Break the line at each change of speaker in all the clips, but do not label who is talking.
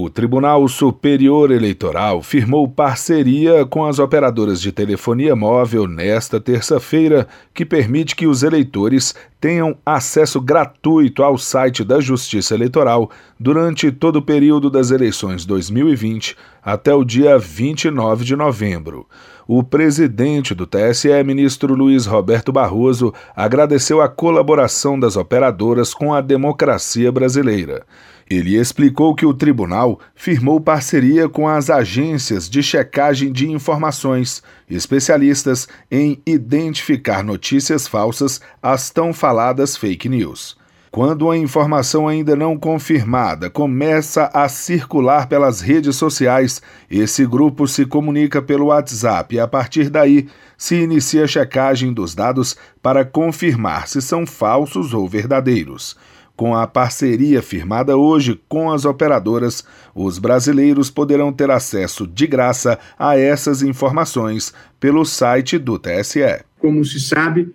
O Tribunal Superior Eleitoral firmou parceria com as operadoras de telefonia móvel nesta terça-feira, que permite que os eleitores tenham acesso gratuito ao site da Justiça Eleitoral durante todo o período das eleições 2020 até o dia 29 de novembro. O presidente do TSE, ministro Luiz Roberto Barroso, agradeceu a colaboração das operadoras com a democracia brasileira. Ele explicou que o tribunal firmou parceria com as agências de checagem de informações, especialistas em identificar notícias falsas, as tão faladas fake news. Quando a informação ainda não confirmada começa a circular pelas redes sociais, esse grupo se comunica pelo WhatsApp e a partir daí se inicia a checagem dos dados para confirmar se são falsos ou verdadeiros. Com a parceria firmada hoje com as operadoras, os brasileiros poderão ter acesso de graça a essas informações pelo site do TSE.
Como se sabe,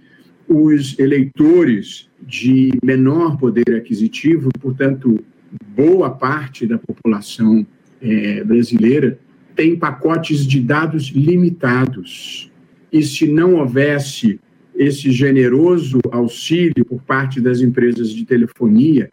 os eleitores de menor poder aquisitivo, portanto, boa parte da população é, brasileira, tem pacotes de dados limitados. E se não houvesse esse generoso auxílio por parte das empresas de telefonia,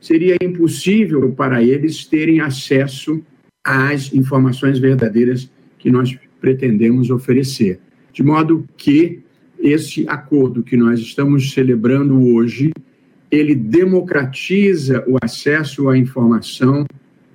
seria impossível para eles terem acesso às informações verdadeiras que nós pretendemos oferecer. De modo que esse acordo que nós estamos celebrando hoje, ele democratiza o acesso à informação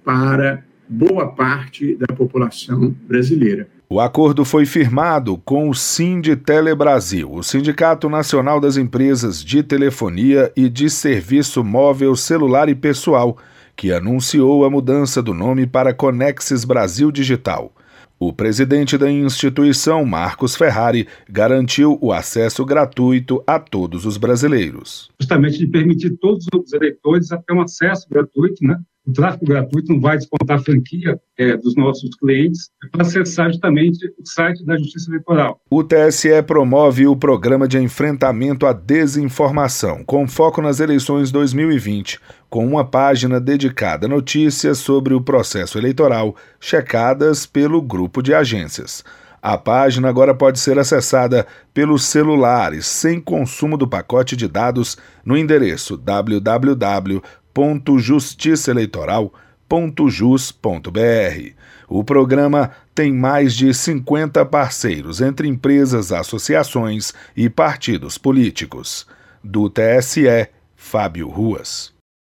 para boa parte da população brasileira.
O acordo foi firmado com o Sind Telebrasil, o Sindicato Nacional das Empresas de Telefonia e de Serviço Móvel Celular e Pessoal, que anunciou a mudança do nome para Conexis Brasil Digital. O presidente da instituição, Marcos Ferrari, garantiu o acesso gratuito a todos os brasileiros.
Justamente de permitir todos os eleitores a ter um acesso gratuito, né, o tráfego gratuito não vai descontar a franquia é, dos nossos clientes é para acessar justamente o site da Justiça Eleitoral.
O TSE promove o programa de enfrentamento à desinformação, com foco nas eleições 2020, com uma página dedicada a notícias sobre o processo eleitoral, checadas pelo grupo de agências. A página agora pode ser acessada pelos celulares sem consumo do pacote de dados no endereço www www.justiçaeleitoral.jus.br. O programa tem mais de 50 parceiros entre empresas, associações e partidos políticos. Do TSE, Fábio Ruas.